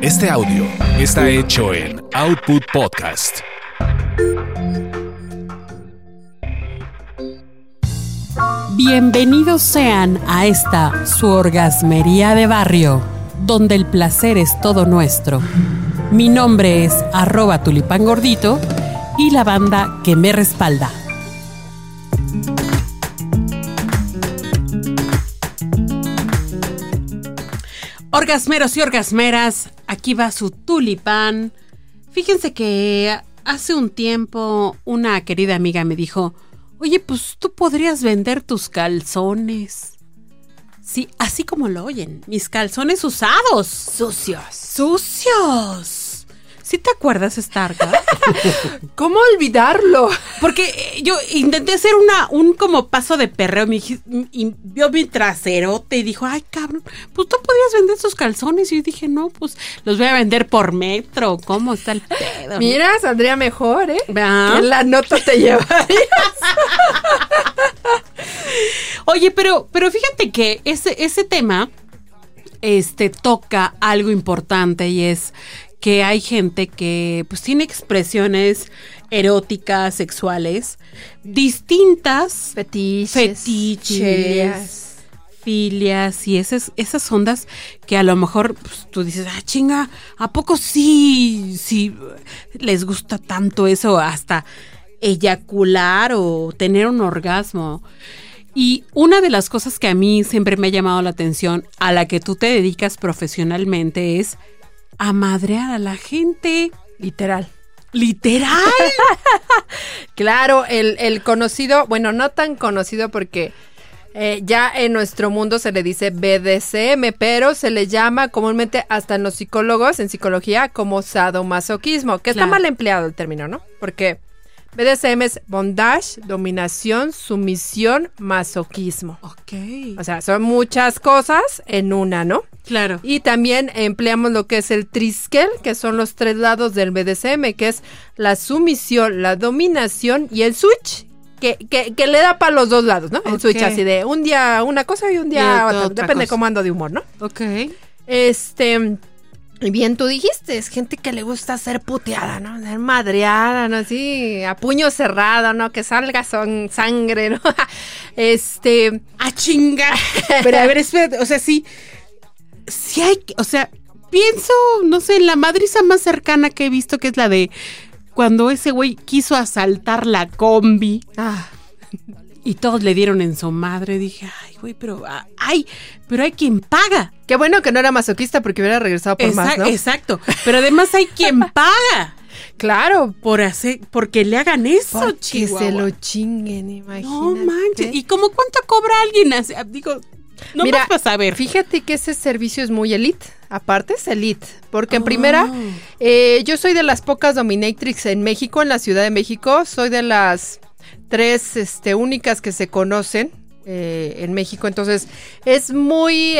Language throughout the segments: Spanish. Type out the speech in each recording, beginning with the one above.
Este audio está hecho en Output Podcast. Bienvenidos sean a esta su orgasmería de barrio, donde el placer es todo nuestro. Mi nombre es arroba tulipán gordito y la banda que me respalda. Orgasmeros y orgasmeras, aquí va su tulipán. Fíjense que hace un tiempo una querida amiga me dijo, oye, pues tú podrías vender tus calzones. Sí, así como lo oyen, mis calzones usados. Sucios. Sucios. ¿Sí te acuerdas, Starka? ¿Cómo olvidarlo? Porque eh, yo intenté hacer una, un como paso de perreo me y vio mi traserote y dijo, ay cabrón, pues tú podías vender esos calzones. Y yo dije, no, pues los voy a vender por metro. ¿Cómo está el pedo? Mira, saldría mejor, ¿eh? ¿Verdad? Que la nota te llevaría. Oye, pero, pero fíjate que ese, ese tema este, toca algo importante y es que hay gente que pues tiene expresiones eróticas, sexuales, distintas, Fetiches. fetiches, filias. filias y esas, esas ondas que a lo mejor pues, tú dices, ah, chinga, ¿a poco sí, sí les gusta tanto eso hasta eyacular o tener un orgasmo? Y una de las cosas que a mí siempre me ha llamado la atención, a la que tú te dedicas profesionalmente, es a madrear a la gente. Literal. Literal. Claro, el, el conocido, bueno, no tan conocido porque eh, ya en nuestro mundo se le dice BDSM, pero se le llama comúnmente hasta en los psicólogos, en psicología, como sadomasoquismo, que está mal empleado el término, ¿no? Porque BDSM es bondage, dominación, sumisión, masoquismo. ok. O sea, son muchas cosas en una, ¿no? Claro. Y también empleamos lo que es el triskel, que son los tres lados del BDSM, que es la sumisión, la dominación y el switch, que, que, que le da para los dos lados, ¿no? El switch así de un día una cosa y un Y día otra otra. Depende cosa. cómo ando de humor, ¿no? Ok. Este... Y bien, tú dijiste, es gente que le gusta ser puteada, ¿no? Ser madreada, ¿no? Así, a puño cerrado, ¿no? Que salga son sangre, ¿no? este... ¡Ah, chinga! Pero a ver, espérate, o sea, sí. Sí hay, o sea, pienso, no sé, en la madriza más cercana que he visto, que es la de cuando ese güey quiso asaltar la combi Ah, y todos le dieron en su madre. Dije, ay, güey, pero, ah, ay, pero hay quien paga. qué bueno que no era masoquista porque hubiera regresado por más, Exact- ¿no? Exacto. Pero además hay quien paga Claro, por hacer, porque le hagan eso, porque Chihuahua. se lo chinguen, imagínate. No manches. ¿Y cómo cuánto cobra alguien? así? Ah, Digo, no Mira, más para saber. Fíjate que ese servicio es muy elite. Aparte es elite. Porque en Oh. primera, eh, yo soy de las pocas dominatrix en México, en la Ciudad de México. Soy de las tres este, únicas que se conocen eh, en México. Entonces, es muy...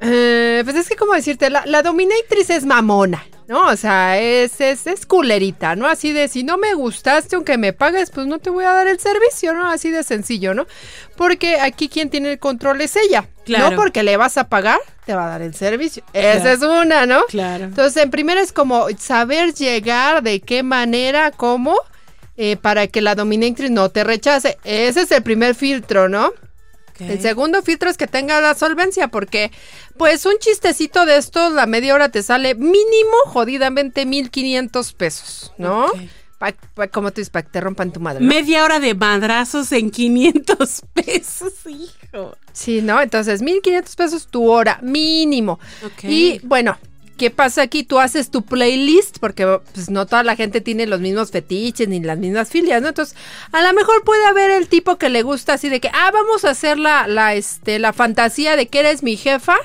eh, pues es que, como decirte, la, la dominatrix es mamona, ¿no? O sea, es, es, es culerita, ¿no? Así de, si no me gustaste, aunque me pagues, pues no te voy a dar el servicio, ¿no? Así de sencillo, ¿no? Porque aquí quien tiene el control es ella. Claro. No porque le vas a pagar, te va a dar el servicio. Esa es una, ¿no? Claro. Entonces, en primera es como saber llegar, de qué manera, cómo, eh, para que la dominatrix no te rechace. Ese es el primer filtro, ¿no? El segundo filtro es que tenga la solvencia, porque pues un chistecito de estos, la media hora te sale mínimo jodidamente 1500 pesos, ¿no? Ok. Pa- pa- como tú dices, para que te rompan tu madre. ¿no? Media hora de madrazos en 500 pesos, hijo. Sí, ¿no? Entonces, 1500 pesos tu hora, mínimo. Ok. Y bueno, ¿qué pasa aquí? Tú haces tu playlist, porque pues no toda la gente tiene los mismos fetiches ni las mismas filias, ¿no? Entonces, a lo mejor puede haber el tipo que le gusta así de que, ah, vamos a hacer la, la, este, la fantasía de que eres mi jefa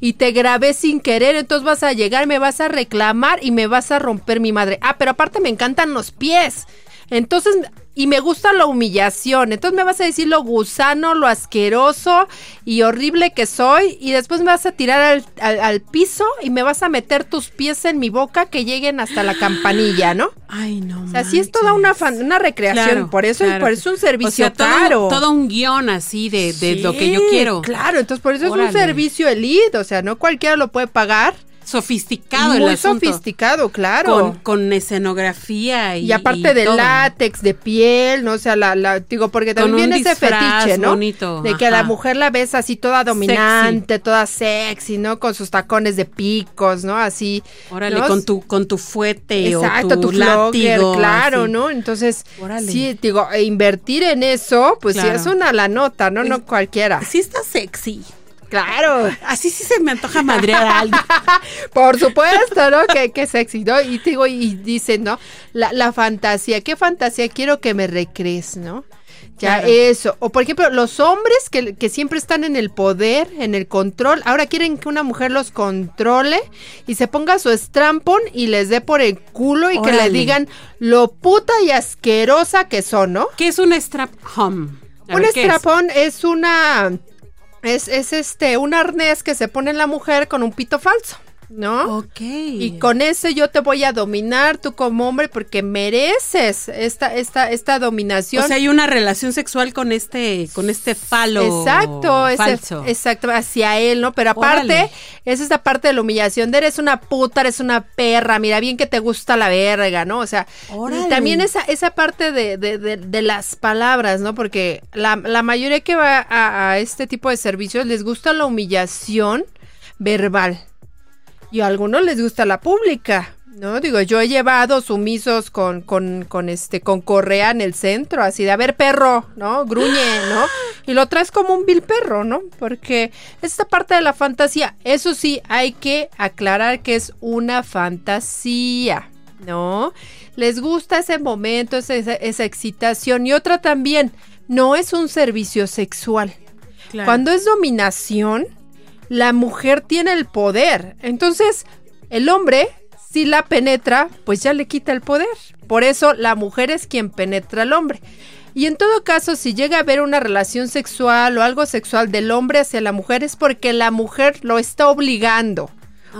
y te grabé sin querer, entonces vas a llegar, me vas a reclamar y me vas a romper mi madre. Ah, pero aparte me encantan los pies. Entonces, y me gusta la humillación. Entonces me vas a decir lo gusano, lo asqueroso y horrible que soy y después me vas a tirar al, al- al piso y me vas a meter tus pies en mi boca que lleguen hasta la campanilla, ¿no? Ay, no. O sea, sí es toda una, fan- una recreación. Claro, por eso claro. por eso es un servicio o sea, todo, caro. todo un guion así de, de lo que yo quiero. Claro, entonces por eso es un servicio elite, o sea, no cualquiera lo puede pagar. Sofisticado el Muy asunto. sofisticado, claro. Con, con escenografía y. y aparte y de todo. látex, de piel, ¿no? O sea, la, la- digo, porque también viene ese fetiche, ¿no? bonito, de que a la ajá. mujer la ves así toda dominante, toda sexy, ¿no? Con sus tacones de picos, ¿no? Así. Órale, ¿no? con tu, con tu fuete Exacto, o tu, tu, flogger, látigo. claro, así. ¿no? Entonces, Órale. sí, digo, e invertir en eso, pues Claro. sí es una la nota, ¿no? No cualquiera. Sí está sexy. Claro. Así sí se me antoja madrear a alguien. Por supuesto, ¿no? Que, que sexy, ¿no? Y te digo, y dicen, ¿no? La, la fantasía, ¿qué fantasía quiero que me recrees, ¿no? Ya Claro. eso. O por ejemplo, los hombres que, que siempre están en el poder, en el control, ahora quieren que una mujer los controle y se ponga su strampon y les dé por el culo y que le digan lo puta y asquerosa que son, ¿no? ¿Qué es un strap home? Un ¿qué es? strapón es una... Es, es este, un arnés que se pone en la mujer con un pito falso, ¿no? Ok. Y con ese yo te voy a dominar tú como hombre porque mereces esta, esta, esta dominación. O sea, hay una relación sexual con este, con este falo Exacto, ese- falso. exacto, hacia él, ¿no? Pero aparte, Órale. es esta parte de la humillación de eres una puta, eres una perra, mira bien que te gusta la verga, ¿no? O sea, Órale. y también esa, esa parte de, de, de- de las palabras, ¿no? Porque la, la mayoría que va a, a este tipo de servicios les gusta la humillación verbal. Y a algunos les gusta la pública. No, digo, yo he llevado sumisos con, con, con este, con correa en el centro, así de, a ver, perro, ¿no? Gruñe, ¿no? Y lo traes como un vil perro, ¿no? Porque esta parte de la fantasía, eso sí, hay que aclarar que es una fantasía, ¿no? Les gusta ese momento, esa, esa- esa excitación. Y otra también, no es un servicio sexual. Claro. Cuando es dominación, la mujer tiene el poder. Entonces, el hombre, si la penetra, pues ya le quita el poder. Por eso la mujer es quien penetra al hombre. Y en todo caso, si llega a haber una relación sexual o algo sexual del hombre hacia la mujer, es porque la mujer lo está obligando.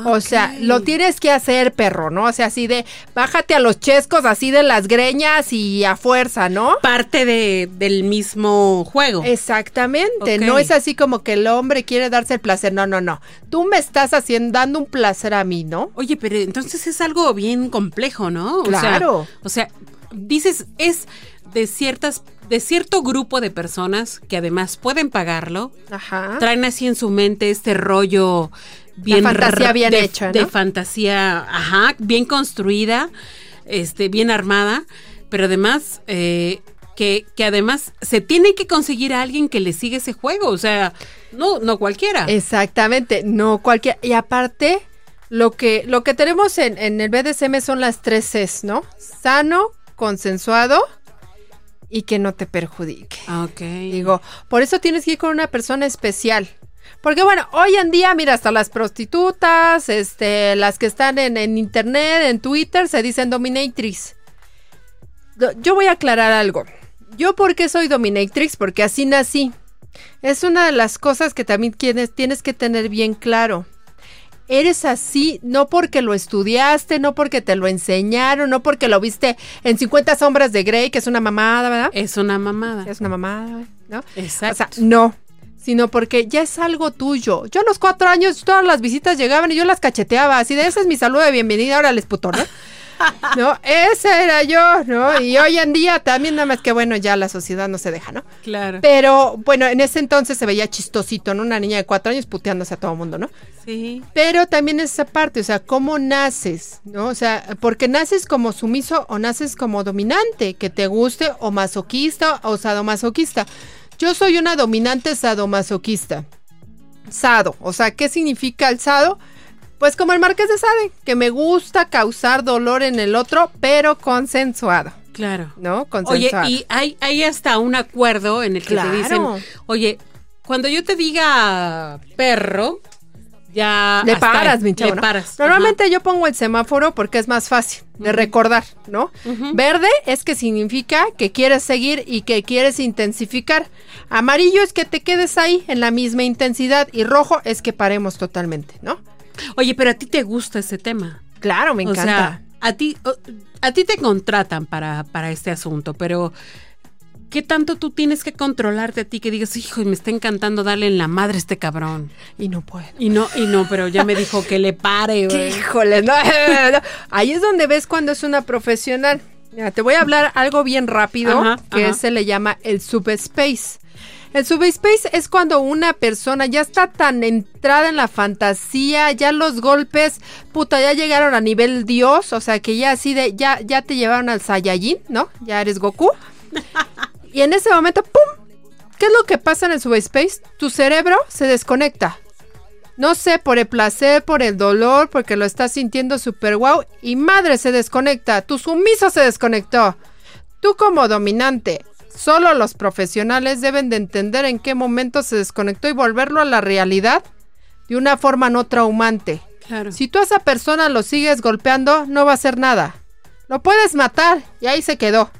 O sea, lo tienes que hacer, perro, ¿no? O sea, así de, bájate a los chescos, así de las greñas y a fuerza, ¿no? Parte de, del mismo juego. Exactamente, no es así como que el hombre quiere darse el placer, no, no, no. Tú me estás haciendo dando un placer a mí, ¿no? Oye, pero entonces es algo bien complejo, ¿no? O Claro. Sea, o sea, dices, es de ciertas, de cierto grupo de personas que además pueden pagarlo, Ajá. traen así en su mente este rollo bien fantasía bien de, hecha, ¿no? de fantasía, ajá, bien construida, este, bien armada, pero además eh, que, que además se tiene que conseguir a alguien que le siga ese juego, o sea, no, no cualquiera. Exactamente, no cualquier. Y aparte, lo que, lo que tenemos en, en el BDSM son las tres Cs, ¿no? Sano, consensuado y que no te perjudique. Ok. Digo, por eso tienes que ir con una persona especial. Porque bueno, hoy en día, mira, hasta las prostitutas, este, las que están en, en internet, en Twitter, se dicen dominatrix. Do- Yo voy a aclarar algo. Yo, ¿por qué soy dominatrix? Porque así nací. Es una de las cosas que también tienes, tienes que tener bien claro. Eres así no porque lo estudiaste, no porque te lo enseñaron, no porque lo viste en 50 sombras de Grey, que es una mamada, ¿verdad? Es una mamada. Es una mamada, ¿no? Exacto. O sea, no, sino porque ya es algo tuyo. Yo a los cuatro años todas las visitas llegaban y yo las cacheteaba, así de ese es mi saludo de bienvenida, ahora les puto, ¿no? No, ese era yo, ¿no? Y hoy en día también, nada más que bueno, ya la sociedad no se deja, ¿no? claro. Pero bueno, en ese entonces se veía chistosito, ¿no? Una niña de cuatro años puteándose a todo mundo, ¿no? Sí. Pero también esa parte, o sea, cómo naces, ¿no? O sea, porque naces como sumiso o naces como dominante, que te guste o masoquista o sadomasoquista. Yo soy una dominante sadomasoquista. Sado, o sea, ¿qué significa el sado? Pues como el marqués de Sade, que me gusta causar dolor en el otro, pero consensuado, Claro. ¿no? Oye, Consensuado. y hay, hay hasta un acuerdo en el que Claro. te dicen, oye, cuando yo te diga perro, ya Le paras, ahí, mi chavo. Le ¿no? paras. Normalmente yo pongo el semáforo porque es más fácil de recordar, ¿no? Verde es que significa que quieres seguir y que quieres intensificar. Amarillo es que te quedes ahí en la misma intensidad y rojo es que paremos totalmente, ¿no? Oye, pero a ti te gusta ese tema. Claro, me O encanta. sea, a ti, o- a ti te contratan para, para este asunto, pero ¿qué tanto tú tienes que controlarte a ti que digas, hijo, me está encantando darle en la madre a este cabrón? y no puedo. Y no, y no, pero ya me dijo que le pare, güey. Híjole, no, no. Ahí es donde ves cuando es una profesional. Mira, te voy a hablar algo bien rápido, Ajá, que ajá. se le llama el subspace. El subspace es cuando una persona ya está tan entrada en la fantasía, ya los golpes, puta, ya llegaron a nivel dios, o sea que ya así de, ya, ya te llevaron al Saiyajin, ¿no? Ya eres Goku. y en ese momento, ¡pum! ¿Qué es lo que pasa en el subspace? Tu cerebro se desconecta. No sé, por el placer, por el dolor, porque lo estás sintiendo súper guau. Y madre se desconecta. Tu sumiso se desconectó. Tú como dominante. Solo los profesionales deben de entender en qué momento se desconectó y volverlo a la realidad de una forma no traumante. Claro. Si tú a esa persona lo sigues golpeando, no va a hacer nada. Lo puedes matar y ahí se quedó.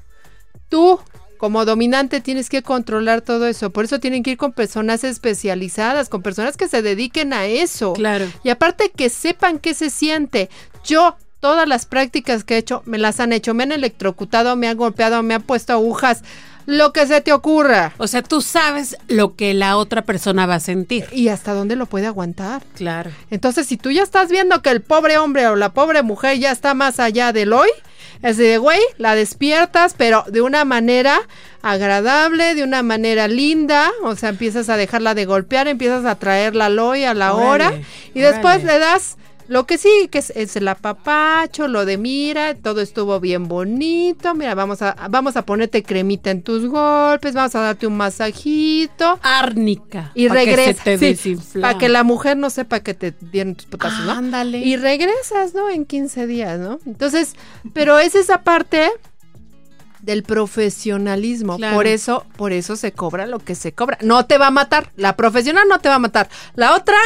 Tú, como dominante, tienes que controlar todo eso. Por eso tienen que ir con personas especializadas, con personas que se dediquen a eso. Claro. Y aparte que sepan qué se siente. Yo, todas las prácticas que he hecho, me las han hecho. Me han electrocutado, me han golpeado, me han puesto agujas. Lo que se te ocurra. O sea, tú sabes lo que la otra persona va a sentir. Y hasta dónde lo puede aguantar. Claro. Entonces, si tú ya estás viendo que el pobre hombre o la pobre mujer ya está más allá del hoy, es de, güey, la despiertas, pero de una manera agradable, de una manera linda, o sea, empiezas a dejarla de golpear, empiezas a traerla al hoy, a la Órale, hora, y después le das lo que sí, que es, es el apapacho, lo de mira, todo estuvo bien bonito, mira, vamos a, vamos a ponerte cremita en tus golpes, vamos a darte un masajito. Árnica. Y pa' que regresa. te sí, desinflama. para que la mujer no sepa que te dieron tus putazos, ¿no? Ándale. Y regresas, ¿no? En 15 días, ¿no? Entonces, pero es esa parte del profesionalismo. Claro. Por eso, por eso se cobra lo que se cobra. No te va a matar. La profesional no te va a matar. La otra,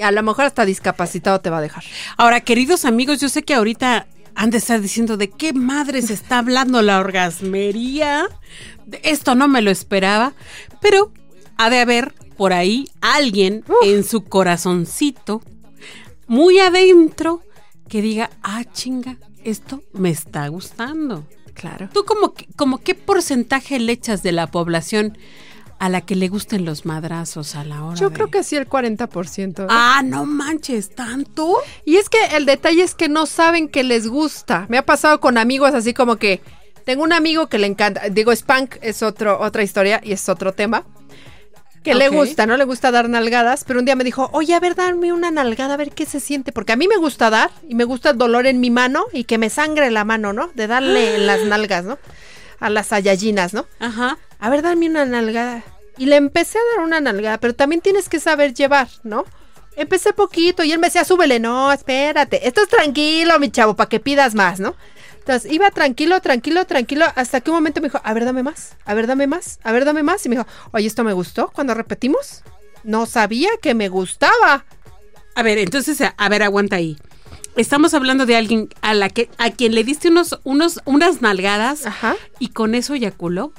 a lo mejor hasta discapacitado te va a dejar. Ahora, queridos amigos, yo sé que ahorita han de estar diciendo de qué madre se está hablando la orgasmería. Esto no me lo esperaba, pero ha de haber por ahí alguien en su corazoncito, muy adentro, que diga, ah, chinga, esto me está gustando. Claro. ¿Tú como, como qué porcentaje le echas de la población a la que le gusten los madrazos a la hora Yo de- creo que sí el 40%. Ah, no manches, ¿tanto? Y es que el detalle es que no saben que les gusta. Me ha pasado con amigos así como que tengo un amigo que le encanta, digo, Spank es otro, otra historia y es otro tema. Que le gusta, ¿no? Le gusta dar nalgadas, pero un día me dijo, oye, a ver, dame una nalgada, a ver qué se siente, porque a mí me gusta dar y me gusta el dolor en mi mano y que me sangre la mano, ¿no? De darle en las nalgas, ¿no? A las ayayinas, ¿no? Ajá. A ver, dame una nalgada. Y le empecé a dar una nalgada, pero también tienes que saber llevar, ¿no? Empecé poquito y él me decía, súbele, no, espérate, esto es tranquilo, mi chavo, para que pidas más, ¿no? Entonces iba tranquilo, tranquilo, tranquilo, hasta que un momento me dijo, a ver, dame más, a ver, dame más, a ver, dame más. Y me dijo, oye, esto me gustó cuando repetimos. No sabía que me gustaba. A ver, entonces, a, a ver, aguanta ahí. Estamos hablando de alguien a la que a quien le diste unos unos unas nalgadas Ajá. y con eso eyaculó.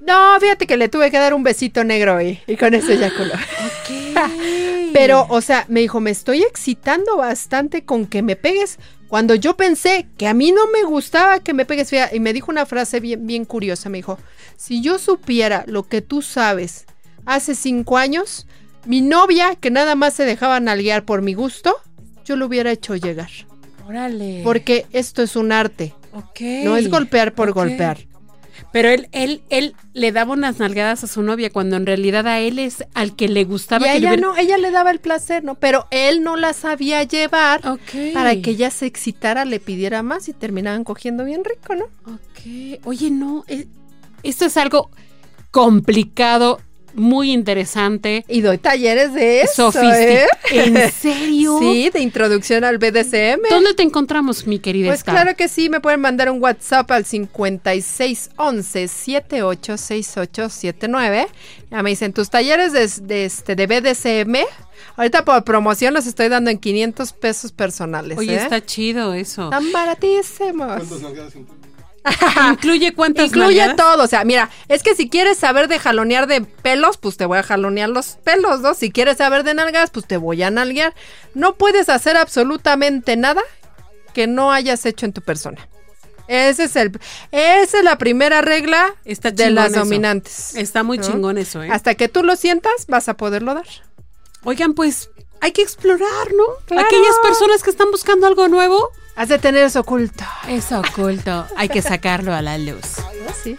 No, fíjate que le tuve que dar un besito negro y, y con eso eyaculó. Pero, o sea, me dijo, me estoy excitando bastante con que me pegues. Cuando yo pensé que a mí no me gustaba que me pegues, fíjate, y me dijo una frase bien, bien curiosa, me dijo, si yo supiera lo que tú sabes hace cinco años, mi novia, que nada más se dejaba nalguear por mi gusto, yo lo hubiera hecho llegar. Órale. Porque esto es un arte, Ok. no es golpear por golpear. Pero él, él, él le daba unas nalgadas a su novia cuando en realidad a él es al que le gustaba Y a que ella hubiera- no, ella le daba el placer, ¿no? Pero él no la sabía llevar Ok. para que ella se excitara, le pidiera más y terminaban cogiendo bien rico, ¿no? Ok. Oye, no. eh, esto es algo complicado muy interesante. Y doy talleres de eso. ¿eh? ¿En serio? Sí, de introducción al BDSM. ¿Dónde te encontramos, mi querida Pues Star? claro que sí, me pueden mandar un WhatsApp al 5611-786879. Ya me dicen, tus talleres de, de este, de BDSM, ahorita por promoción los estoy dando en 500 pesos personales. Oye, ¿eh? está chido eso. Tan baratísimos. ¿Cuántas nalgadas incluye? ¿Incluye cuántas Incluye nalgadas? todo, o sea, mira, es que si quieres saber de jalonear de pelos, pues te voy a jalonear los pelos, ¿no? Si quieres saber de nalgas, pues te voy a nalguear. No puedes hacer absolutamente nada que no hayas hecho en tu persona. Ese es el, esa es la primera regla Está de las eso. dominantes. Está muy ¿no? chingón eso, ¿eh? Hasta que tú lo sientas, vas a poderlo dar. Oigan, pues hay que explorar, ¿no? Claro. Aquellas personas que están buscando algo nuevo. Has de tener eso oculto. Es oculto. Hay que sacarlo a la luz. ¿Sí?